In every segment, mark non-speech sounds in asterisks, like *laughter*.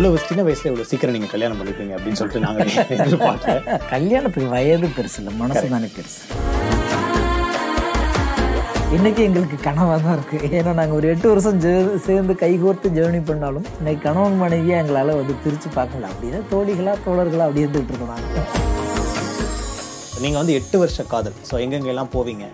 இவ்வளவு சின்ன வயசுல இவ்வளவு சீக்கிரம் நீங்க கல்யாணம் பண்ணிப்பீங்க அப்படின்னு சொல்லிட்டு நாங்க எதிர்பார்க்கல. கல்யாணத்துக்கு வயது பெருசு இல்லை மனசு தானே பெருசு. இன்னைக்கு எங்களுக்கு கனவாக தான் இருக்குது ஏன்னா நாங்கள் ஒரு எட்டு வருஷம் ஜே- சேர்ந்து கைகோர்த்து ஜேர்னி பண்ணாலும் இன்னைக்கு கணவன் மனைவியாக எங்களால் வந்து பிரித்து பார்க்கல அப்படியே தோழிகளா தோழர்களா அப்படி இருந்துகிட்டு இருக்கோம் நாங்கள் நீங்க வந்து எட்டு வருஷ காதல். ஸோ எங்கெங்க எல்லாம் போவீங்க?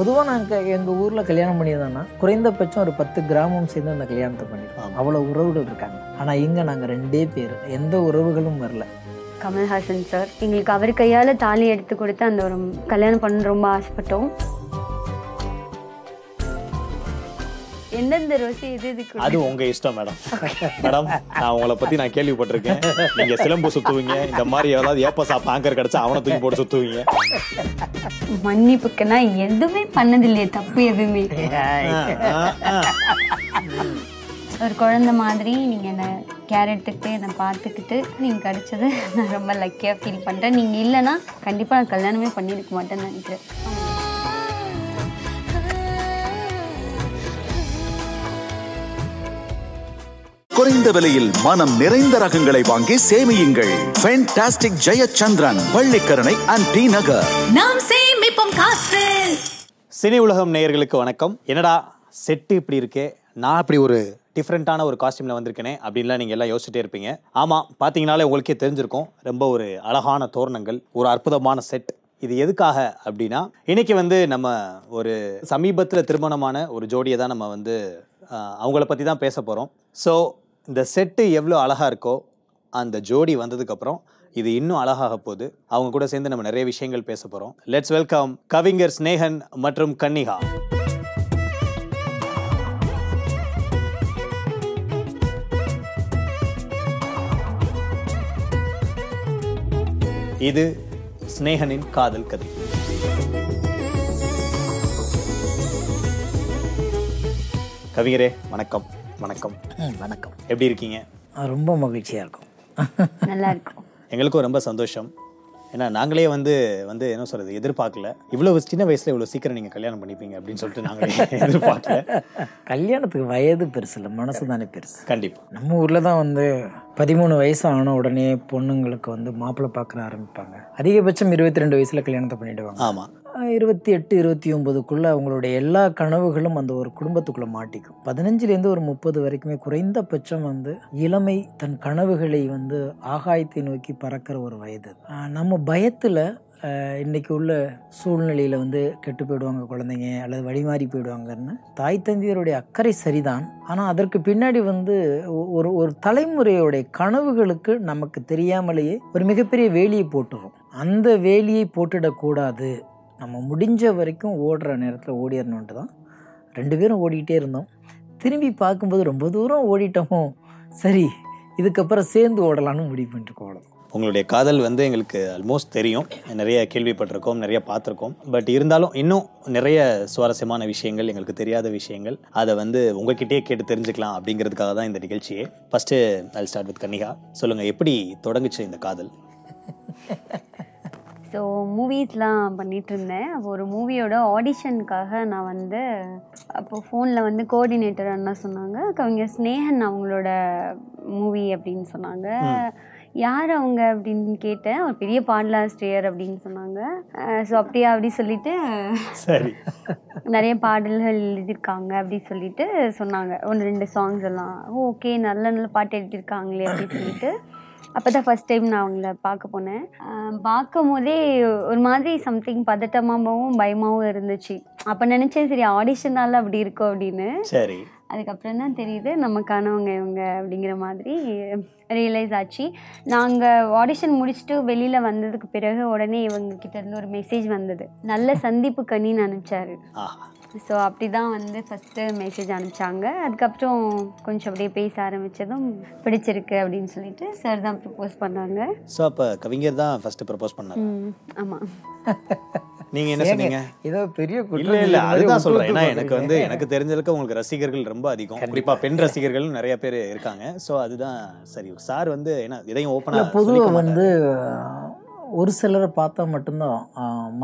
பொதுவாக நாங்கள் எங்கள் ஊரில் கல்யாணம் பண்ணியதுன்னா குறைந்தபட்சம் ஒரு பத்து கிராமம் சேர்ந்து அந்த கல்யாணத்தை பண்ணியிருக்கோம் அவ்வளோ உறவுகள் இருக்காங்க. ஆனால் இங்கே நாங்கள் ரெண்டே பேர். எந்த உறவுகளும் வரல. கமல்ஹாசன் சார் எங்களுக்கு அவர் கையால் தாலி எடுத்து கொடுத்து அந்த ஒரு கல்யாணம் பண்ண ரொம்ப ஆசைப்பட்டோம். எந்தெந்த ரோசி எது எதுக்கு அது உங்க இஷ்டம் மேடம். மேடம் நான் உங்களை பத்தி நான் கேள்விப்பட்டிருக்கேன். நீங்க சிலம்பு சுத்துவீங்க. இந்த மாதிரி ஏதாவது ஏப்ப சாப் ஆங்கர் கிடைச்சா அவனை தூக்கி போட்டு சுத்துவீங்க. மன்னிப்புக்குன்னா எதுவுமே பண்ணதில்லையே தப்பு எதுவுமே. ஒரு குழந்தை மாதிரி நீங்கள் என்னை கேர் எடுத்துக்கிட்டு என்னை பார்த்துக்கிட்டு நீங்கள் கிடைச்சது நான் ரொம்ப லக்கியாக ஃபீல் பண்ணுறேன் நீங்கள் இல்லைன்னா கண்டிப்பாக நான் கல்யாணமே பண்ணியிருக்க மாட்டேன்னு நினைக்கிறேன். குறைந்த விலையில் மனம் நிறைந்த ரகங்களை வாங்கி சேமியுங்கள். Fantastic Jayachandran Pallikaranai and T Nagar நாம் சேமிப்போம் காசு. சினி உலகம் நேயர்களுக்கு வணக்கம். என்னடா செட்டு இப்படி இருக்கே? நான் இப்படி ஒரு டிஃப்ரெண்ட்டான ஒரு காஸ்டியூமில் வந்திருக்கேனே அப்படின்லாம் நீங்கள் எல்லாம் யோசிச்சுட்டே இருப்பீங்க. ஆமாம் பார்த்தீங்கனாலே உங்களுக்கே தெரிஞ்சிருக்கும். ரொம்ப ஒரு அழகான தோரணங்கள் ஒரு அற்புதமான செட் இது எதுக்காக அப்படின்னா இன்னைக்கு வந்து நம்ம ஒரு சமீபத்தில் திருமணமான ஒரு ஜோடியை தான் நம்ம வந்து அவங்கள பற்றி தான் பேச போகிறோம் ஸோ இந்த செட்டு எவ்வளோ அழகாக இருக்கோ அந்த ஜோடி வந்ததுக்கப்புறம் இது இன்னும் அழகாக போகுது. அவங்க கூட சேர்ந்து நம்ம நிறைய விஷயங்கள் பேச போகிறோம் லெட்ஸ் வெல்கம் கவிஞர் ஸ்னேகன் மற்றும் கன்னிகா. இது ஸ்னேகனின் காதல் கதை. கவிஞரே வணக்கம். வணக்கம். வணக்கம். எப்படி இருக்கீங்க? ரொம்ப மகிழ்ச்சியாக இருக்கும். நல்லா இருக்கும். எங்களுக்கும் ரொம்ப சந்தோஷம். ஏன்னா நாங்களே வந்து வந்து என்ன சொல்றது எதிர்பார்க்கல. இவ்வளவு சின்ன வயசுல இவ்வளவு சீக்கிரம் நீங்க கல்யாணம் பண்ணிப்பீங்க அப்படின்னு சொல்லிட்டு நாங்களே *laughs* எதிர்பார்க்கல. கல்யாணத்துக்கு வயது பெருசு இல்லை மனசு தானே பெருசு. கண்டிப்பா. நம்ம ஊரில் தான் வந்து பதிமூணு வயசு ஆன உடனே பொண்ணுங்களுக்கு வந்து மாப்பிள்ளை பார்க்க ஆரம்பிப்பாங்க. அதிகபட்சம் இருபத்தி ரெண்டு வயசில் கல்யாணத்தை பண்ணிடுவாங்க. ஆமா. ஆஹ் இருபத்தி எட்டு இருபத்தி ஒம்பதுக்குள்ளே அவங்களுடைய எல்லா கனவுகளும் அந்த ஒரு குடும்பத்துக்குள்ளே மாட்டிக்கும். பதினஞ்சுலேருந்து ஒரு முப்பது வரைக்குமே குறைந்தபட்சம் வந்து இளமை தன் கனவுகளை வந்து ஆகாயத்தை நோக்கி பறக்கிற ஒரு வயது. நம்ம பயத்தில் இன்றைக்கி உள்ள சூழ்நிலையில் வந்து கெட்டு போயிடுவாங்க குழந்தைங்க அல்லது வழிமாறி போயிடுவாங்கன்னு தாய் தந்தையருடைய அக்கறை சரிதான். ஆனால் அதற்கு பின்னாடி வந்து ஒ- ஒரு ஒரு தலைமுறையோடைய கனவுகளுக்கு நமக்கு தெரியாமலேயே ஒரு மிகப்பெரிய வேலியை போட்டுரும் அந்த வேலியை போட்டுடக்கூடாது. நம்ம முடிஞ்ச வரைக்கும் ஓடுற நேரத்தில் ஓடிடணுன்ட்டு தான் ரெண்டு பேரும் ஓடிக்கிட்டே இருந்தோம். திரும்பி பார்க்கும்போது ரொம்ப தூரம் ஓடிட்டோமோ? சரி இதுக்கப்புறம் சேர்ந்து ஓடலான்னு முடிவு பண்ணிட்டு ஓடும் உங்களுடைய காதல் வந்து எங்களுக்கு ஆல்மோஸ்ட் தெரியும். நிறைய கேள்விப்பட்டிருக்கோம் நிறைய பார்த்துருக்கோம். பட் இருந்தாலும் இன்னும் நிறைய சுவாரஸ்யமான விஷயங்கள் எங்களுக்கு தெரியாத விஷயங்கள் அதை வந்து உங்ககிட்டயே கேட்டு தெரிஞ்சுக்கலாம் அப்படிங்கிறதுக்காக தான் இந்த நிகழ்ச்சியே. First I start with Kannika சொல்லுங்க எப்படி தொடங்குச்சு இந்த காதல்? *laughs* ஸோ மூவிஸ்லாம் பண்ணிட்டு இருந்தேன் அப்போ ஒரு மூவியோட ஆடிஷனுக்காக நான் வந்து அப்போ ஃபோனில் வந்து கோஆர்டினேட்டர் அண்ணா சொன்னாங்க கவிஞர் ஸ்னேகன் அவங்களோட மூவி அப்படின்னு சொன்னாங்க. யார் அவங்க? அப்படின்னு கேட்டேன். ஒரு பெரிய பாடலாசிரியர் அப்படின்னு சொன்னாங்க. ஸோ அப்படியா அப்படி சொல்லிட்டு சரி. நிறைய பாடல்கள் எழுதியிருக்காங்க அப்படி சொல்லிட்டு சொன்னாங்க. ஒன்று ரெண்டு சாங்ஸ் எல்லாம். ஓகே நல்ல நல்ல பாட்டு எழுதியிருக்காங்களே அப்படின்னு சொல்லிட்டு அப்போ தான் ஃபஸ்ட் டைம் நான் அவங்கள பார்க்க போனேன். ஆஹ் பார்க்கும் போதே ஒரு மாதிரி சம்திங் பதட்டமாகவும் பயமாகவும் இருந்துச்சு. அப்போ நினச்சேன் சரி ஆடிஷனால அப்படி இருக்கும் அப்படின்னு. சரி. அதுக்கப்புறம் தான் தெரியுது நமக்கானவங்க இவங்க அப்படிங்கிற மாதிரி ரியலைஸ் ஆச்சு. நாங்கள் ஆடிஷன் முடிச்சுட்டு வெளியில் வந்ததுக்கு பிறகு உடனே இவங்க கிட்ட இருந்து ஒரு மெசேஜ் வந்தது. நல்ல சந்திப்பு கண்ணின்னு அனுப்பிச்சாரு. ஸோ அப்படி தான் வந்து ஃபஸ்ட்டு மெசேஜ் அனுப்பிச்சாங்க. அதுக்கப்புறம் கொஞ்சம் அப்படியே பேச ஆரம்பித்ததும் பிடிச்சிருக்கு அப்படின்னு சொல்லிட்டு சார் தான் ப்ரப்போஸ் பண்ணாங்க. ஸோ அப்போ கவிஞர் தான் ஃபர்ஸ்ட் ப்ரப்போஸ் பண்ணார். ம் ஆமாம் *laughs* நீங்க என்ன சொன்னீங்க? ஏதோ பெரிய இல்ல இல்ல அதுதான் சொல்றேன். ஏன்னா எனக்கு வந்து எனக்கு தெரிஞ்சதுக்கு உங்களுக்கு ரசிகர்கள் ரொம்ப அதிகம். குறிப்பா பெண் ரசிகர்கள் நிறைய பேர் இருக்காங்க. சோ அதுதான் சரி. சார் வந்து என்ன இதையும் ஓப்பனா பொதுவாக வந்து ஒரு சிலரை பார்த்தா மட்டும்தான்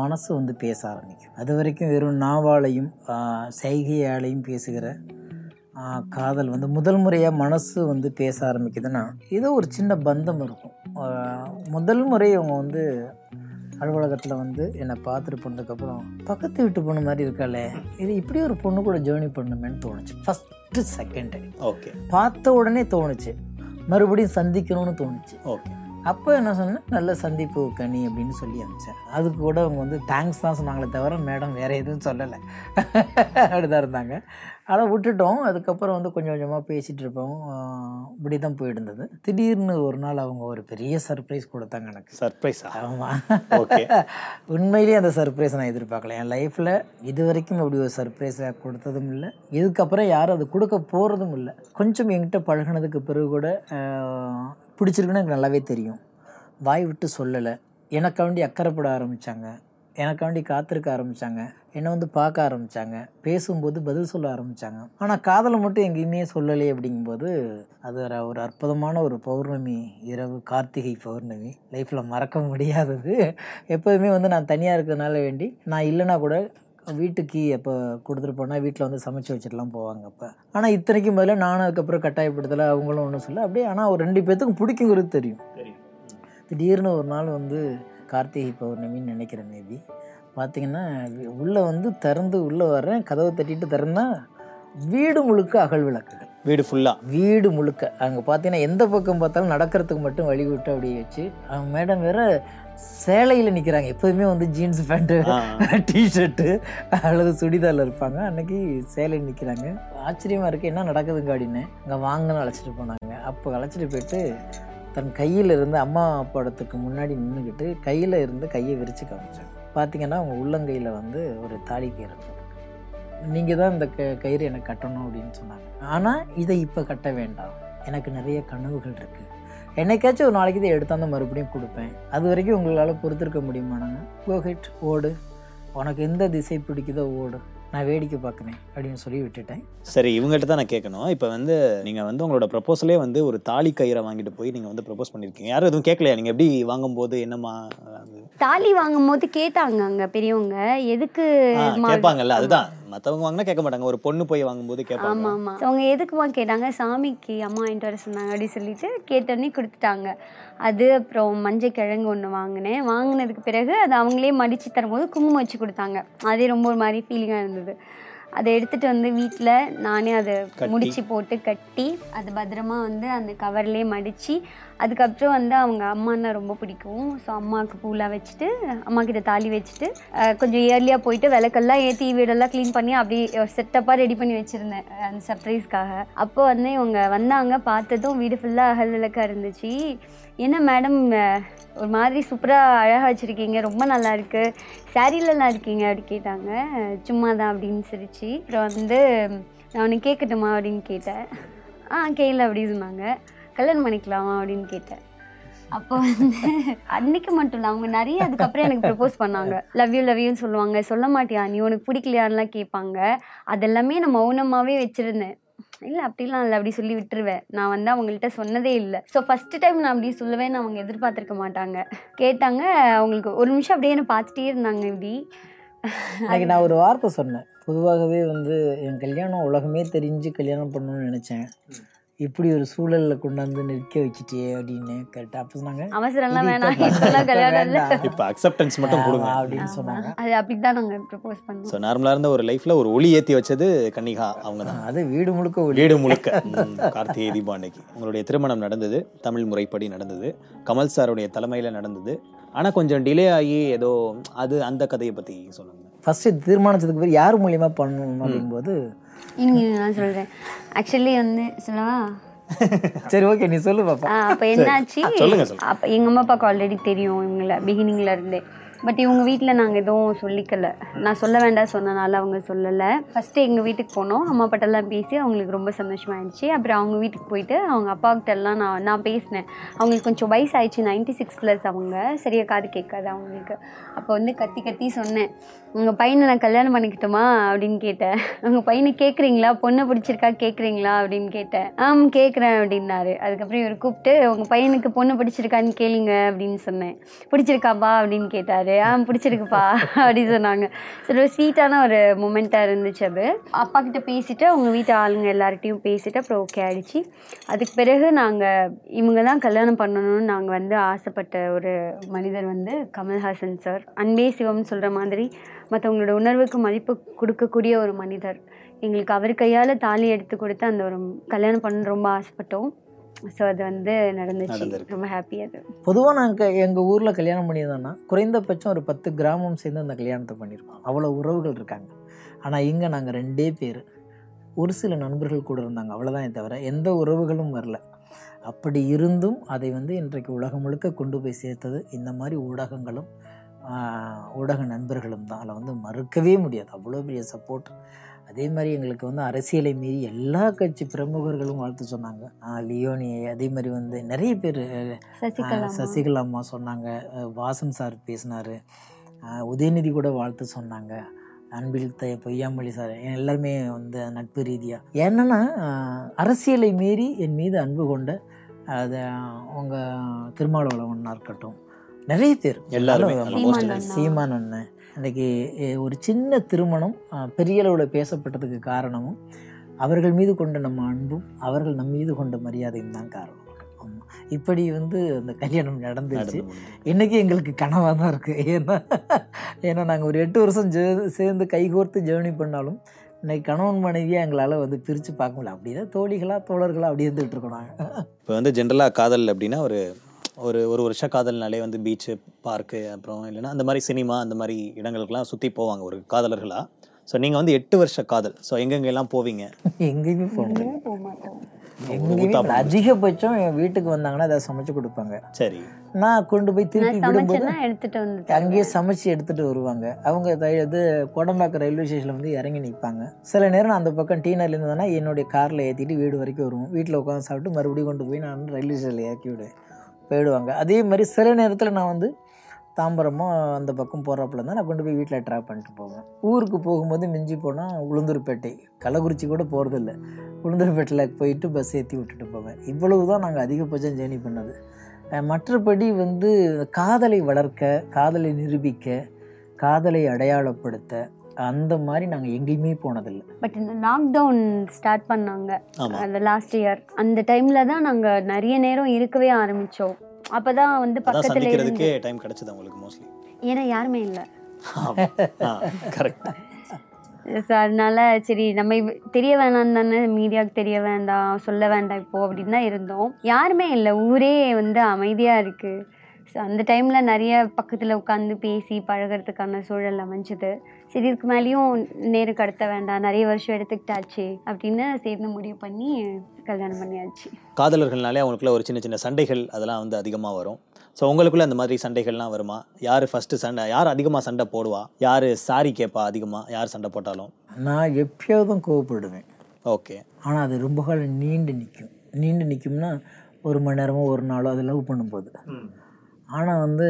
மனசு வந்து பேச ஆரம்பிக்கும். அது வரைக்கும் வெறும் நாவாலையும் செய்கையாலையும் பேசுகிற காதல் வந்து முதல் முறையாக மனசு வந்து பேச ஆரம்பிக்குதுன்னா ஏதோ ஒரு சின்ன பந்தம் இருக்கும். முதல் முறை அவங்க வந்து அலுவலகத்தில் வந்து என்னை பார்த்துட்டு போனதுக்கப்புறம் பக்கத்து வீட்டு பொண்ணு மாதிரி இருக்காளே இது இப்படி ஒரு பொண்ணு கூட ஜேர்னி பண்ணுமேன்னு தோணுச்சு. ஃபஸ்ட்டு செகண்டு ஓகே பார்த்த உடனே தோணுச்சு. மறுபடியும் சந்திக்கணும்னு தோணுச்சு. ஓகே அப்போ என்ன சொன்னேன்? நல்ல சந்திப்பு கனி அப்படின்னு சொல்லி அனுப்பிச்சேன். அதுக்கு கூட அவங்க வந்து தேங்க்ஸ் தான் சொன்னாங்களே தவிர மேடம் வேறு எதுவும் சொல்லலை. அப்படிதான் இருந்தாங்க. அதை விட்டுட்டோம். அதுக்கப்புறம் வந்து கொஞ்சம் கொஞ்சமாக பேசிகிட்டு இருப்போம். இப்படி தான் போயிட்டு திடீர்னு ஒரு நாள் அவங்க ஒரு பெரிய சர்ப்ரைஸ் கொடுத்தாங்க எனக்கு. சர்ப்ரைஸா ஆமாம் உண்மையிலேயே அந்த சர்ப்ரைஸ் நான் எதிர்பார்க்கல. என் லைஃப்பில் இது வரைக்கும் அப்படி ஒரு சர்ப்ரைஸை கொடுத்ததும் இல்லை. இதுக்கப்புறம் யாரும் அது கொடுக்க போகிறதும் இல்லை. கொஞ்சம் என்கிட்ட பழகுனதுக்கு பிறகு கூட பிடிச்சிருக்குன்னு எனக்கு நல்லாவே தெரியும். வாய் விட்டு சொல்லலை. எனக்காண்டி அக்கறைப்பட ஆரம்பித்தாங்க எனக்காண்டி காத்திருக்க ஆரம்பித்தாங்க என்னை வந்து பார்க்க ஆரம்பித்தாங்க பேசும்போது பதில் சொல்ல ஆரம்பித்தாங்க ஆனால் காதலை மட்டும் எங்கேயுமே சொல்லலை அப்படிங்கும்போது அது ஒரு ஒரு அற்புதமான ஒரு பௌர்ணமி இரவு கார்த்திகை பௌர்ணமி. லைஃப்பில் மறக்க முடியாதது. எப்போதுமே வந்து நான் தனியாக இருக்கிறதுனால வேண்டி நான் இல்லைன்னா கூட வீட்டுக்கு எப்போ கொடுத்துட்டு போனால் வீட்டில் வந்து சமைச்சு வச்சுட்டுலாம் போவாங்க அப்போ. ஆனால் இத்தனைக்கும் பதிலாக நானும் அதுக்கப்புறம் கட்டாயப்படுத்தலை. அவங்களும் ஒன்றும் சொல்ல அப்படியே ஆனால் ஒரு ரெண்டு பேர்த்துக்கும் பிடிக்குங்கிறது தெரியும். திடீர்னு ஒரு நாள் வந்து கார்த்திகை பௌர்ணமின்னு நினைக்கிறேன் மேபி பார்த்தீங்கன்னா உள்ளே வந்து திறந்து உள்ளே வர்றேன் கதவை தட்டிட்டு திறந்தா வீடு முழுக்க அகல் விளக்குகள். வீடு ஃபுல்லா வீடு முழுக்க. அங்கே பார்த்தீங்கன்னா எந்த பக்கம் பார்த்தாலும் நடக்கிறதுக்கு மட்டும் வழி விட்டு அப்படியே வச்சு அவங்க மேடம் வேற சேலையில் நிற்கிறாங்க எப்போதுமே வந்து ஜீன்ஸ் பேண்ட்டு டிஷர்ட்டு அல்லது சுடிதாரில் இருப்பாங்க. அன்னைக்கு சேலையில் நிற்கிறாங்க ஆச்சரியமாக இருக்குது என்ன நடக்குதுங்க அப்படின்னு. அங்கே வாங்கன்னு அழைச்சிட்டு போனாங்க. அப்போ அழைச்சிட்டு போயிட்டு தன் கையில் இருந்து அம்மா படத்துக்கு முன்னாடி நின்றுக்கிட்டு கையில் இருந்து கையை விரித்து காமிச்சாங்க. பார்த்தீங்கன்னா அவங்க உள்ளங்கையில் வந்து ஒரு தாலி கயிறு நீங்கள் தான் இந்த க கயிறு எனக்கு கட்டணும் அப்படின்னு சொன்னாங்க. ஆனால் இதை இப்போ கட்ட வேண்டாம். எனக்கு நிறைய கனவுகள் இருக்குது என்னைக்காச்சும் ஒரு நாளைக்கு இதை எடுத்தாந்து மறுபடியும் கொடுப்பேன். அது வரைக்கும் உங்களால் பொறுத்திருக்க முடியுமானாங்க கோஹெட் ஓடு. உனக்கு எந்த திசை பிடிக்குதோ ஓடு. நான் வேடிக்கை பார்க்குறேன் அப்படின்னு சொல்லி விட்டுட்டேன். சரி இவங்ககிட்ட தான் நான் கேட்கணும். இப்போ வந்து நீங்க வந்து உங்களோட ப்ரப்போசலே வந்து ஒரு தாலி கயிறை வாங்கிட்டு போய் நீங்க வந்து ப்ரப்போஸ் பண்ணிருக்கீங்க. யாரும் எதுவும் கேட்கலையா? நீங்க எப்படி வாங்கும்போது என்னமா அது? தாலி வாங்கும் போது கேட்டாங்க அங்க பெரியவங்க. எதுக்கு கேட்பாங்கல்ல அதுதான். மத்தவங்க வாங்கினா கேட்க மாட்டாங்க. ஒரு பொண்ணு போய் வாங்கும்போது கேட்பாங்க. ஆமா அவங்க எதுக்குமா கேட்டாங்க? சாமிக்கு அம்மா வாங்கிட்டு வர சொன்னாங்க அப்படின்னு சொல்லிட்டு கேட்டோன்னே கொடுத்துட்டாங்க. அது அப்புறம் மஞ்சள் கிழங்கு ஒன்று வாங்கினேன். வாங்கினதுக்கு பிறகு அது அவங்களே மடித்து தரும்போது குங்குமம் வச்சு கொடுத்தாங்க. அதே ரொம்ப ஒரு மாதிரி ஃபீலிங்காக இருந்தது. அதை எடுத்துட்டு வந்து வீட்டில் நானே அதை. முடிச்சு போட்டு கட்டி அது பத்திரமா வந்து அந்த கவர்லேயே மடித்து அதுக்கப்புறம் வந்து அவங்க அம்மான்னா ரொம்ப பிடிக்கும். ஸோ அம்மாவுக்கு பூலாம் வச்சுட்டு அம்மா கிட்ட தாலி வச்சுட்டு கொஞ்சம் இயர்லியாக போயிட்டு விளக்கெல்லாம் ஏற்றி வீடெல்லாம் க்ளீன் பண்ணி அப்படியே செட்டப்பாக ரெடி பண்ணி வச்சுருந்தேன் அந்த சர்ப்ரைஸ்க்காக அப்போ வந்து இவங்க வந்தாங்க பார்த்ததும் வீடு ஃபுல்லாக அகல் விளக்காக இருந்துச்சு. என்ன மேடம் ஒரு மாதிரி சூப்பராக அழகாக வச்சுருக்கீங்க ரொம்ப நல்லா இருக்கு. சாரீலலாம் இருக்கீங்க அப்படி கேட்டாங்க சும்மா தான் அப்படின்னு சிரிச்சு. அப்புறம் வந்து நான் உனக்கு கேட்கட்டுமா அப்படின்னு கேட்டேன். ஆ கேளு அப்படின்னு சொன்னாங்க. கல்யாணம் பண்ணிக்கலாமா அப்படின்னு கேட்டேன். அப்போ வந்து அன்னைக்கு மட்டும் இல்லை அவங்க நிறைய அதுக்கப்புறம் எனக்கு ப்ரப்போஸ் பண்ணாங்க. லவ் யூ லவ் யூன்னு சொல்லுவாங்க. சொல்ல மாட்டியா நீ உனக்கு பிடிக்கலையான்லாம் கேட்பாங்க. அதெல்லாமே நான் மௌனமாகவே வச்சுருந்தேன். இல்லை அப்படிலாம் இல்லை அப்படி சொல்லி விட்டுருவேன். நான் வந்து அவங்கள்ட்ட சொன்னதே இல்லை. ஸோ ஃபஸ்ட்டு டைம் நான் அப்படி சொல்லுவேன்னு அவங்க எதிர்பார்த்துருக்க மாட்டாங்க. கேட்டாங்க அவங்களுக்கு ஒரு நிமிஷம் அப்படியே என்ன பார்த்துட்டே இருந்தாங்க இப்படி. அதுக்கு நான் ஒரு வார்த்தை சொன்னேன். பொதுவாகவே வந்து என் கல்யாணம் உலகமே தெரிஞ்சு கல்யாணம் பண்ணணும்னு நினச்சேன். இப்படி ஒரு சூழலில் கொண்டாந்து நிற்க வச்சுட்டே அப்படின்னு கேட்டேன் அப்போ சொன்னாங்க. அவசரம்லாம் வேணாம். இப்ப இப்பெல்லாம் *laughs* கல்யாணம் இல்லை வேண்டாம். இப்போ அக்செப்டன்ஸ் மட்டும் கொடுங்க. அப்படின்னு சொன்னாங்க. அது அப்படிதான் நாங்கள் ப்ரப்போஸ் பண்ணோம். ஸோ நார்மலாக இருந்த ஒரு லைஃப்ல ஒரு ஒளி ஏத்தி வச்சது கன்னிகா அவங்க தான் அது வீடு முழுக்க ஒளி. வீடு முழுக்க. கார்த்திகை தீபம் அன்னைக்கு. உங்களுடைய திருமணம் நடந்தது தமிழ் முறைப்படி நடந்தது. கமல் சாருடைய தலைமையில நடந்தது. ஆனா கொஞ்சம் டிலே ஆகி ஏதோ அது அந்த கதையை பத்தி சொல்லுங்க. ஃபர்ஸ்ட் தீர்மானிச்சதுக்கு பிறகு யார் மூலியமா பண்ணணும் அப்படிங்கும்போது இனி நான் சொல்கிறேன் ஆக்சுவலி வந்து சொல்லவா? *laughs* சரி ஓகே நீ சொல்லு பாப்பா. அப்ப என்னாச்சு. அப்ப எங்க அம்மா அப்பாவுக்கு ஆல்ரெடி தெரியும் இவங்கள பிகினிங்ல இருந்தே. பட் இவங்க வீட்டில் நாங்கள் எதுவும் சொல்லிக்கல. நான் சொல்ல வேண்டாம் சொன்னனால அவங்க சொல்லலை. ஃபஸ்ட்டு எங்கள் வீட்டுக்கு போனோம். அம்மா அப்பாட்டெல்லாம் பேசி அவங்களுக்கு ரொம்ப சந்தோஷமாயிடுச்சு. அப்புறம் அவங்க வீட்டுக்கு போயிட்டு அவங்க அப்பாக்கிட்டெல்லாம் நான் நான் பேசினேன். அவங்களுக்கு கொஞ்சம் வயசு ஆயிடுச்சு நைன்டி சிக்ஸ் ப்ளஸ் அவங்க. சரியாக காது கேட்காது அவங்களுக்கு. அப்போ வந்து கத்தி கத்தி சொன்னேன். உங்கள் பையனை நான் கல்யாணம் பண்ணிக்கிட்டோமா? அப்படின்னு கேட்டேன். உங்கள் பையனை கேட்குறீங்களா பொண்ணை பிடிச்சிருக்கா? கேட்குறீங்களா அப்படின்னு கேட்டேன். ஆம் கேட்குறேன் அப்படின்னாரு. அதுக்கப்புறம் இவர் கூப்பிட்டு உங்கள் பையனுக்கு பொண்ணு பிடிச்சிருக்கான்னு கேளுங்க அப்படின்னு சொன்னேன். பிடிச்சிருக்காப்பா? அப்படின்னு கேட்டார். சொன்னார் ஆ பிடிச்சிருக்குப்பா அப்படி சொன்னாங்க. ஸோ ஒரு ஸ்வீட்டான ஒரு மூமெண்ட்டாக இருந்துச்சு அது. அப்பா கிட்ட பேசிவிட்டு அவங்க வீட்டு ஆளுங்க எல்லார்கிட்டையும் பேசிவிட்டு அப்புறம் ஓகே ஆகிடுச்சு அதுக்கு பிறகு நாங்கள் இவங்க தான் கல்யாணம் பண்ணணும்னு நாங்கள் வந்து ஆசைப்பட்ட ஒரு மனிதர் வந்து கமல்ஹாசன் சார். அன்பே சிவம்னு சொல்கிற மாதிரி மற்றவங்களோட உணர்வுக்கு மதிப்பு கொடுக்கக்கூடிய ஒரு மனிதர். எங்களுக்கு அவர் கையால் தாலி எடுத்து கொடுத்து அந்த ஒரு கல்யாணம் பண்ண ரொம்ப ஆசைப்பட்டோம். ஸோ அது வந்து நடந்துச்சு. ரொம்ப ஹாப்பி அது. பொதுவாக நாங்கள் எங்கள் ஊரில் கல்யாணம் பண்ணியிருந்தோன்னா குறைந்தபட்சம் ஒரு பத்து கிராமம் சேர்ந்து அந்த கல்யாணத்தை பண்ணியிருக்கோம் அவ்வளோ உறவுகள் இருக்காங்க. ஆனால் இங்கே நாங்கள் ரெண்டே பேர். ஒரு சில நண்பர்கள் கூட இருந்தாங்க. அவ்வளோதான் தவிர எந்த உறவுகளும் வரல. அப்படி இருந்தும் அதை வந்து இன்றைக்கு உலகம் முழுக்க கொண்டு போய் சேர்த்தது இந்த மாதிரி ஊடகங்களும் ஊடக நண்பர்களும் தான். அதில் வந்து மறுக்கவே முடியாது. அவ்வளோ பெரிய சப்போர்ட் அதே மாதிரி எங்களுக்கு வந்து அரசியலை மீறி எல்லா கட்சி பிரமுகர்களும் வாழ்த்து சொன்னாங்க. லியோனி அதே மாதிரி வந்து நிறைய பேர் சசிகலா அம்மா. சசிகலா அம்மா சொன்னாங்க. வாசன் சார் பேசினார். உதயநிதி கூட வாழ்த்து சொன்னாங்க. அன்பில் த பொய்யாமொழி சார் எல்லாருமே வந்து நட்பு ரீதியாக என்னன்னா அரசியலை மீறி என் மீது அன்பு கொண்ட அது உங்கள் திருமாவளவனா இருக்கட்டும் நிறைய பேர். எல்லாருமே. சீமான் அண்ணன் அஹ், ஒரு சின்ன திருமணம் பெரிய அளவில் பேசப்பட்டதுக்கு காரணமும் அவர்கள் மீது கொண்ட நம்ம அன்பும் அவர்கள் நம் மீது கொண்ட மரியாதையும் தான் காரணம். ஆமா. இப்படி வந்து அந்த கல்யாணம் நடந்துச்சு. இன்னைக்கு எங்களுக்கு கனவாக தான் இருக்குது ஏன்னா ஏன்னா நாங்கள் ஒரு எட்டு வருஷம் சேர்ந்து கைகோர்த்து ஜேர்னி பண்ணாலும் இன்னைக்கு கணவன் மனைவியாக எங்களால் வந்து பிரித்து பார்க்க முடியல. அப்படியே தோழிகளாக தோழர்களாக அப்படி இருந்துகிட்டு இருக்கோம் நாங்கள் இப்போ வந்து ஜென்ரலாக காதல் அப்படின்னா ஒரு ஒரு ஒரு வருஷ காதல்னாலே வந்து பீச்சு பார்க்கு அப்புறம் இல்லைன்னா அந்த மாதிரி சினிமா அந்த மாதிரி இடங்களுக்கெல்லாம் சுற்றி போவாங்க ஒரு காதலர்களாக ஸோ நீங்கள் வந்து எட்டு வருஷ காதல். ஸோ எங்கெங்கெல்லாம் போவீங்க? எங்கேயுமே போக மாட்டோம். எங்கேயுமே. அதிகபட்சம் என் வீட்டுக்கு வந்தாங்கன்னா அதை சமைச்சு கொடுப்பாங்க. சரி. நான் கொண்டு போய் திருப்பி விடும்போது எடுத்துட்டு வந்து அங்கேயே சமைச்சு எடுத்துட்டு வருவாங்க. அவங்க இது கோடம்பாக்கம் ரயில்வே ஸ்டேஷனில் வந்து இறங்கி நிற்பாங்க சில நேரம் நான் அந்த பக்கம் டீனர்ல இருந்ததுன்னா என்னுடைய காரில் ஏற்றிட்டு வீடு வரைக்கும் வருவோம். வீட்டில் உட்காந்து சாப்பிட்டு மறுபடியும் கொண்டு போய் நான் ரயில்வே ஸ்டேஷனில் இறக்கி விடுவேன். போயிடுவாங்க. அதே மாதிரி சில நேரத்தில் நான் வந்து தாம்பரமோ அந்த பக்கம் போகிறாப்புல இருந்தால் நான் கொண்டு போய் வீட்டில் ட்ராப் பண்ணிட்டு போவேன். ஊருக்கு போகும்போது மிஞ்சி போனால் உளுந்தூர்பேட்டை. கள்ளக்குறிச்சி கூட போகிறதில்ல உளுந்தூர்பேட்டையில் போயிட்டு பஸ் ஏற்றி விட்டுட்டு போவேன். இவ்வளவு தான் நாங்கள் அதிகபட்சம் ஜேர்னி பண்ணது. மற்றபடி வந்து காதலை வளர்க்க காதலை நிரூபிக்க காதலை அடையாளப்படுத்த அந்த மாதிரி நாங்கள் எங்கேயுமே போனதில்லை. பட் இந்த லாக்டவுன் ஸ்டார்ட் பண்ணாங்க அந்த லாஸ்ட் இயர் அந்த டைம்ல தான் நாங்க நிறைய நேரம் இருக்கவே ஆரம்பிச்சோம். அப்பதான் வந்து அதான் பக்கத்துல இருந்து சந்திக்கிறதுக்கே டைம் கிடைச்சது உங்களுக்கு மோஸ்ட்லி ஏன்னா யாருமே இல்லை. கரெக்ட் ஸோ அதனால சரி நம்ம தெரிய வேணாம் தானே மீடியாவுக்கு தெரிய வேண்டாம் சொல்ல வேண்டாம் இப்போ அப்படின்னு தான் இருந்தோம். யாருமே இல்லை ஊரே வந்து அமைதியாக இருக்குது ஸோ அந்த டைமில் நிறைய பக்கத்தில் உட்காந்து பேசி பழகிறதுக்கான சூழல் அமைஞ்சது. சரி இதுக்கு மேலேயும் நேரம் கடத்த வேண்டாம் நிறைய வருஷம் எடுத்துக்கிட்டாச்சு அப்படின்னு சேர்ந்து முடிவு பண்ணி கல்யாணம் பண்ணியாச்சு. காதலர்கள்னாலே அவங்களுக்குள்ள ஒரு சின்ன சின்ன சண்டைகள் அதெல்லாம் வந்து அதிகமாக வரும். ஸோ உங்களுக்குள்ள அந்த மாதிரி சண்டைகள்லாம் வருமா? யார் ஃபஸ்ட்டு சண்டை யார் அதிகமாக சண்டை போடுவா? யார் சாரி கேட்பா அதிகமாக யார் சண்டை போட்டாலும்? நான் எப்பயாவதும் கோவப்படுவேன். ஓகே ஆனால் அது ரொம்ப காலம் நீண்டு நிற்கும் நீண்டு நிற்கும்னா ஒரு மணி நேரமோ ஒரு நாளோ அது லவ் பண்ணும்போது. ஆனால் வந்து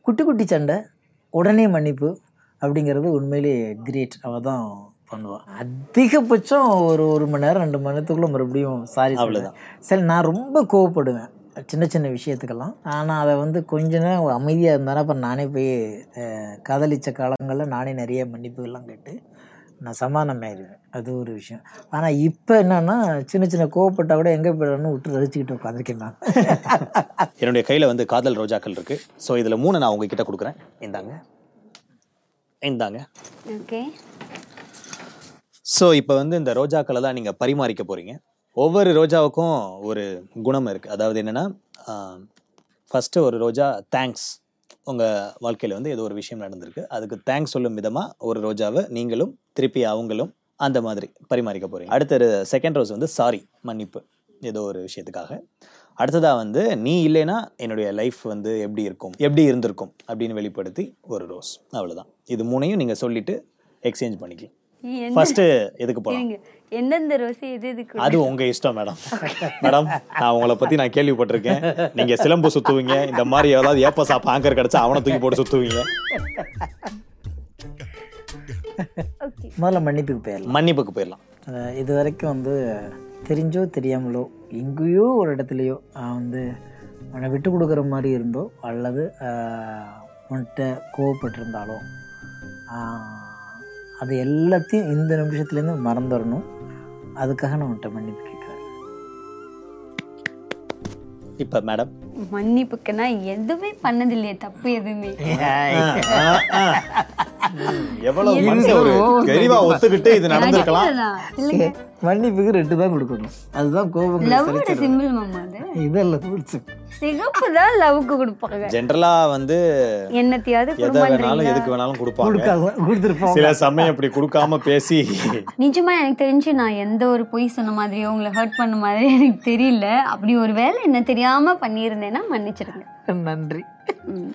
குட்டி குட்டி சண்டை உடனே மன்னிப்பு அப்படிங்கிறது உண்மையிலே கிரேட் அவள் தான் பண்ணுவாள் அதிகபட்சம் ஒரு ஒரு மணி நேரம் ரெண்டு மணி நேரத்துக்குள்ளே மறுபடியும் சாரி அவ்வளவுதான். சரி நான் ரொம்ப கோவப்படுவேன். சின்ன சின்ன விஷயத்துக்கெல்லாம். ஆனால் அதை வந்து கொஞ்ச நேரம் அமைதியாக இருந்தாலும் அப்புறம் நானே போய் காதலிச்ச காலங்களில் நானே நிறைய மன்னிப்புகள்லாம் கேட்டு நான் சமாதானமாயிருவேன். அது ஒரு விஷயம். ஆனால் இப்போ என்னன்னா சின்ன சின்ன கோவப்பட்டா கூட எங்கே போயிடணும்னு விட்டு ரசிச்சுக்கிட்டு உட்காந்துருக்கேன் நான். என்னுடைய கையில் வந்து காதல் ரோஜாக்கள் இருக்கு. ஸோ இதில் மூணு நான் உங்ககிட்ட கொடுக்குறேன். இந்தாங்க. இந்தாங்க. ஓகே. ஸோ இப்போ வந்து இந்த ரோஜாக்களை தான் நீங்கள் பரிமாறிக்க போகிறீங்க ஒவ்வொரு ரோஜாவுக்கும் ஒரு குணம் இருக்குது அதாவது என்னென்னா ஃபஸ்ட்டு ஒரு ரோஜா தேங்க்ஸ் உங்கள் வாழ்க்கையில் வந்து ஏதோ ஒரு விஷயம் நடந்திருக்கு. அதுக்கு தேங்க்ஸ் சொல்லும் விதமாக ஒரு ரோஜாவை நீங்களும் திருப்பி அவங்களும் அந்த மாதிரி பரிமாறிக்க போகிறீங்க அடுத்த செகண்ட் ரோஸ் வந்து சாரி மன்னிப்பு. ஏதோ ஒரு விஷயத்துக்காக. அடுத்ததாக வந்து நீ இல்லைன்னா என்னுடைய லைஃப் வந்து எப்படி இருக்கும் எப்படி இருந்திருக்கும் அப்படின்னு வெளிப்படுத்தி ஒரு ரோஸ் அவ்வளவுதான். இது மூணையும் நீங்கள் சொல்லிட்டு எக்ஸ்சேஞ்ச் பண்ணிக்கலாம். ஃபர்ஸ்ட் எதுக்கு போகலாம் எந்தெந்த ரோசி எது எதுக்கு அது உங்க இஷ்டம் மேடம் மேடம் நான் உங்களை பத்தி நான் கேள்விப்பட்டிருக்கேன். நீங்க சிலம்பு சுத்துவீங்க. இந்த மாதிரி ஏதாவது ஏப்ப சாப்ப ஆங்கர் கிடைச்சா அவனை தூக்கி போட்டு சுத்துவீங்க. முதல்ல மன்னிப்புக்கு போயிடலாம். மன்னிப்புக்கு போயிடலாம். இது வரைக்கும் வந்து தெரிஞ்சோ தெரியாமலோ எங்கேயோ ஒரு இடத்துலையோ வந்து அவனை விட்டு கொடுக்குற மாதிரி இருந்தோ அல்லது உன்கிட்ட கோவப்பட்டிருந்தாலோ அது எல்லாத்தையும் இந்த நிமிஷத்துலேருந்து மறந்துடணும். அதுக்காக நான் உன்கிட்ட மன்னிப்பு கேட்குறேன். இப்ப மேடம் மன்னிப்புக்கு நான் எதுவுமே. பண்ணது இல்லையே தப்பு எதுவுமே எவ்வளவு தெளிவா ஒத்துக்கிட்டு இது நடந்திருக்கலாம்? மன்னிப்புக்கு ரெட்டு தான் கொடுக்கணும். அதுதான் கோபம் இதெல்லாம் சிகப்பு தான் லவ்க்கு கொடுப்பாங்க. ஜென்ரலா வந்து என்னத்தையாவது எதை வேணாலும் எதுக்கு வேணாலும் கொடுப்பாங்க. கொடுத்துருப்போம். சில சமயம் இப்படி கொடுக்காம பேசி. நிஜமா எனக்கு தெரிஞ்சு நான் எந்த ஒரு பொய் சொன்ன மாதிரியோ உங்களை ஹர்ட் பண்ண மாதிரி எனக்கு தெரியல. அப்படி ஒரு வேலை என்ன தெரியாம பண்ணியிருந்தேன்னா மன்னிச்சிருங்க. நன்றி. ம்.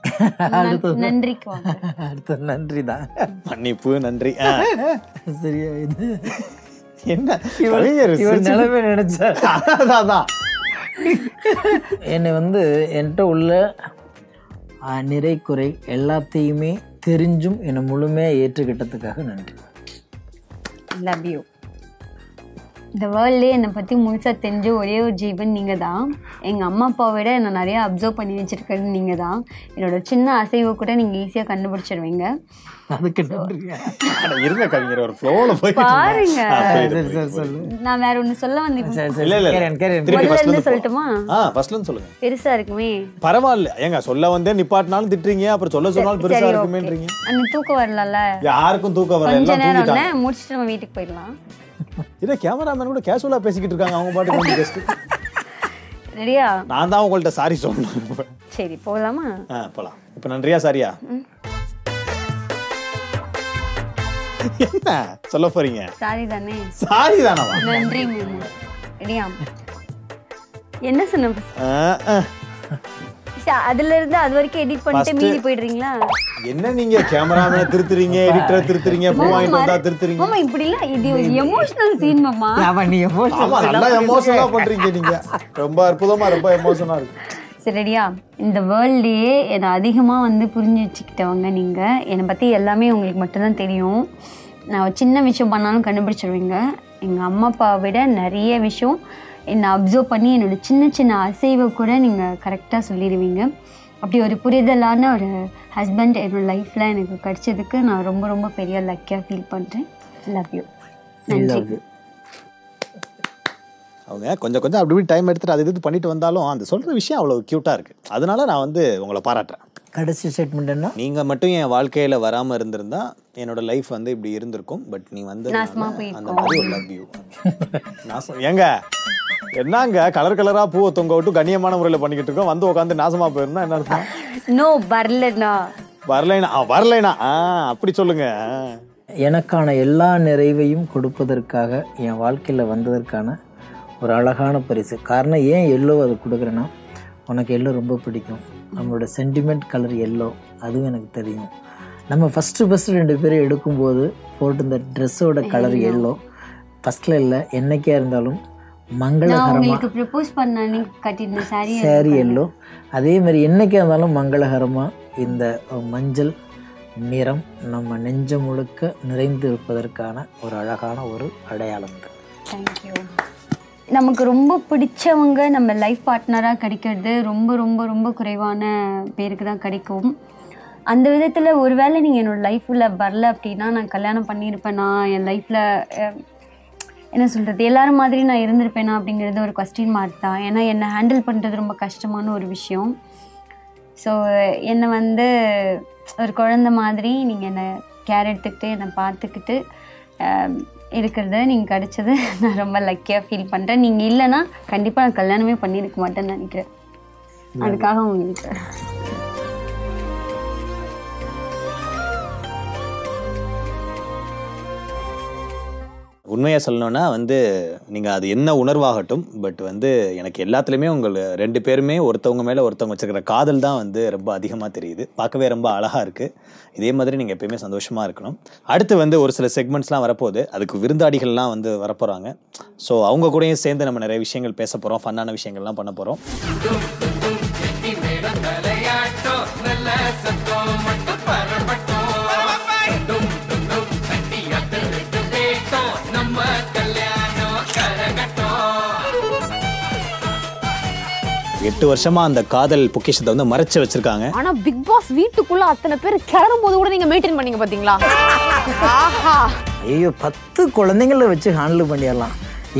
*laughs* நன்- நன்றிக்கு வாங்க. அடுத்த நன்றி தான். மன்னிப்பு நன்றி. சரியா இது. என்ன? நிலைமை நினைச்சா. அதான். என்னை வந்து என்கிட்ட உள்ள நிறை குறை எல்லாத்தையுமே தெரிஞ்சும் என்னை முழுமையாக ஏற்றுக்கிட்டதுக்காக நன்றி. லவ் யூ இந்த வேர்ல்ட்லேயே என்னை பற்றி முழுசாக தெரிஞ்ச ஒரே ஒரு ஜீவன் நீங்கள் தான் எங்கள் அம்மா அப்பாவை விட என்னை நிறையா அப்சர்வ் பண்ணி வச்சிருக்கிறது நீங்கள் தான் என்னோட சின்ன அசைவை கூட நீங்கள் ஈஸியாக கண்டுபிடிச்சிருவீங்க. பாருங்க. சரி சரி சொல்லு. நான் வேற ஒன்று சொல்ல வந்து சரி சரி இல்ல, இல்ல. கேரியன் கேரியன் திருப்பி முதல்ல first இருந்து இருந்து சொல்லட்டுமா பெருசா இருக்குமே. பரவாயில்ல. ஏங்க சொல்ல வந்தே நிப்பாட்டினாலும் திட்டுறீங்க அப்புறம் சொல்ல சொன்னாலும் பெருசா இருக்குமேன்றீங்க. அந்த தூக்கம் வரலல்ல யாருக்கும் தூக்கம் வரல கொஞ்ச நேரம் முடிச்சுட்டு நம்ம வீட்டுக்கு போயிடலாம். இல்ல கேமராமேன் கூட கேஷுவலா பேசிக்கிட்டு இருக்காங்க அவங்க பாட்டுக்கு வந்து just. ரெடியா நான் தான் உங்கள்ட்ட சாரி சொல்லணும். சரி போகலாமா? ஆ போலாம். இப்ப நன்றியா சாரியா என்ன? சொல்ல போறீங்க? சாரி தானே? சாரி தானவா? நன்றி ரெடியா என்ன சொன்ன அதுல இருந்து அது வரைக்கும் எடிட் பண்ணிட்டு மீதி போயிடுறீங்களா? என்ன நீங்க கேமராமேனை திருத்துறீங்க எடிட்டரை திருத்துறீங்க பூ வாங்கிட்டு வந்தா திருத்துறீங்க? மாமா இப்படி இல்ல இது எமோஷனல் சீன் மாமா. *laughs* அவன் நீ ஆமா எமோஷனல் நல்லா எமோஷனலா பண்றீங்க நீங்க. ரொம்ப அற்புதமா ரொம்ப எமோஷனா இருக்கு. சரி ரெடியா? இந்த வேர்ல்ட்லேயே என்னை அதிகமாக வந்து புரிஞ்சு வச்சுக்கிட்டவங்க நீங்கள் என்னை பற்றி எல்லாமே உங்களுக்கு மட்டும்தான் தெரியும். நான் சின்ன விஷயம் பண்ணாலும் கண்டுபிடிச்சிருவீங்க. எங்கள் அம்மா அப்பாவை விட நிறைய விஷயம் என்னை அப்சர்வ் பண்ணி என்னோட சின்ன சின்ன அசைவை கூட நீங்கள் கரெக்டாக சொல்லிடுவீங்க. அப்படி ஒரு புரிதலான ஒரு ஹஸ்பண்ட் என்னோட லைஃப்பில் எனக்கு கிடைச்சதுக்கு நான் ரொம்ப ரொம்ப பெரிய லக்கியாக ஃபீல் பண்ணுறேன் லவ் யூ நன்றி. அவங்க கொஞ்சம் கொஞ்சம் அப்படி இப்படி டைம் எடுத்துட்டு அது இது பண்ணிட்டு வந்தாலும் அந்த சொல்ற விஷயம் அவ்வளவு கியூட்டா இருக்கு. அதனால நான் வந்து உங்களை பாராட்டுறேன். கடைசி ஸ்டேட்மெண்ட் என்ன? நீங்க மட்டும் என் வாழ்க்கையில வராம இருந்திருந்தா என்னோட லைஃப் வந்து இப்படி இருந்திருக்கும். பட் நீ வந்து அந்த மாதிரி ஒரு லவ் யூ ஏங்க? என்னங்க? கலர் கலரா பூவை தொங்க விட்டு கண்ணியமான முறையில் பண்ணிக்கிட்டு இருக்கோம். வந்து உட்காந்து நாசமா போயிருந்தா என்ன அர்த்தம்? நோ வரலண்ணா. வரலைனா வரலைனா ஆ அப்படி சொல்லுங்க. எனக்கான எல்லா நிறைவையும் கொடுப்பதற்காக என் வாழ்க்கையில் வந்ததற்கான ஒரு அழகான பரிசு. காரணம் ஏன் எல்லோ அது கொடுக்குறேன்னா உனக்கு எல்லோ ரொம்ப பிடிக்கும். நம்மளோட சென்டிமெண்ட் கலர் எல்லோ அதுவும் எனக்கு தெரியும். நம்ம ஃபஸ்ட்டு ஃபஸ்ட்டு ரெண்டு பேரும் எடுக்கும்போது போட்டிருந்த ட்ரெஸ்ஸோட கலர் எல்லோ ஃபஸ்ட்டில் இல்லை என்னைக்கே இருந்தாலும் மங்களகரமாக உங்களுக்கு ப்ரப்போஸ் பண்ண கட்டியிருந்த சாரி சேரீ எல்லோ அதே மாதிரி என்னைக்கே இருந்தாலும் மங்களகரமாக இந்த மஞ்சள் நிறம் நம்ம நெஞ்சம் முழுக்க நிறைந்து இருப்பதற்கான ஒரு அழகான ஒரு அடையாளம். தேங்க்யூ நமக்கு ரொம்ப பிடிச்சவங்க நம்ம லைஃப் பார்ட்னராக கிடைக்கிறது ரொம்ப ரொம்ப ரொம்ப குறைவான பேருக்கு தான் கிடைக்கும். அந்த விதத்தில் ஒருவேளை நீங்கள் என்னோட லைஃப்பில் வரல அப்படின்னா நான் கல்யாணம் பண்ணியிருப்பேனா? என் லைஃப்பில் என்ன சொல்கிறது எல்லாரும் மாதிரி நான் இருந்திருப்பேனா அப்படிங்கிறது ஒரு கொஸ்டின் மார்க் தான். ஏன்னா என்னை ஹேண்டில் பண்ணுறது ரொம்ப கஷ்டமான ஒரு விஷயம். ஸோ என்னை வந்து ஒரு குழந்தை மாதிரி நீங்கள் என்னை கேர் எடுத்துக்கிட்டு என்னை பார்த்துக்கிட்டு இருக்கிறது நீங்கள் கிடைச்சது *laughs* நான் ரொம்ப லக்கியாக ஃபீல் பண்ணுறேன் நீங்கள் இல்லைன்னா கண்டிப்பாக நான் கல்யாணமே பண்ணியிருக்க மாட்டேன்னு நினைக்கிறேன். அதுக்காக உங்களுக்கு உண்மையாக சொல்லணும்னா வந்து நீங்கள் அது என்ன உணர்வாகட்டும் பட் வந்து எனக்கு எல்லாத்துலேயுமே உங்கள் ரெண்டு பேருமே ஒருத்தவங்க மேலே ஒருத்தவங்க வச்சுருக்கிற காதல் தான் வந்து ரொம்ப அதிகமாக தெரியுது. பார்க்கவே ரொம்ப அழகாக இருக்குது இதே மாதிரி நீங்கள் எப்பயுமே சந்தோஷமாக இருக்கணும். அடுத்து வந்து ஒரு சில செக்மெண்ட்ஸ்லாம் வரப்போகுது. அதுக்கு விருந்தாடிகள்லாம் வந்து வரப்போகிறாங்க ஸோ அவங்க கூடயும் சேர்ந்து நம்ம நிறைய விஷயங்கள் பேச போகிறோம் ஃபன்னான விஷயங்கள்லாம் பண்ண போகிறோம் எட்டு வருஷமா அந்த காதல் பொக்கிஷத்தை வந்து மறைச்சு வச்சிருக்காங்க. ஆனா பிக் பாஸ் வீட்டுக்குள்ள அத்தனை பேர் கிளறும் போது கூட நீங்க மெயின்டைன் பண்ணீங்க பாத்தீங்களா? ஆஹா. ஐயோ பத்து குழந்தைங்கள வச்சு ஹேண்டில் பண்ணிடலாம்.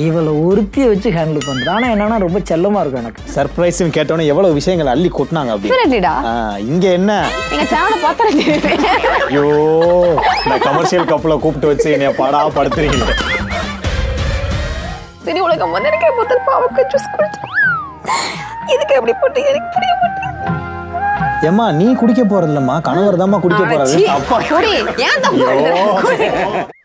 இவளை ஒருத்தியை வச்சு ஹேண்டில் பண்ணுறது ஆனால் என்னன்னா ரொம்ப செல்லமாக இருக்கும் எனக்கு. சர்ப்ரைஸ்னு கேட்டோன்னே எவ்வளவு விஷயங்கள் அள்ளி கொட்டினாங்க அப்படி. இங்க என்ன? எங்க சேனலை பார்த்தா ஐயோ இந்த கமர்ஷியல் கப்பல கூப்பிட்டு வச்சு என்னைய பாடா படுத்துறீங்க. சரி உலகம் வந்து எனக்கு முதல் பாவக்க ஜூஸ் குடிச்சு. இதுக்கு எப்படி போட்டு? எனக்கு புரிய மாட்டேங்குது. ஏம்மா நீ குடிக்க போறது இல்லம்மா கணவர் தாம்மா குடிக்க போறாரு. அப்பா. குடி. ஏன் தப்பு.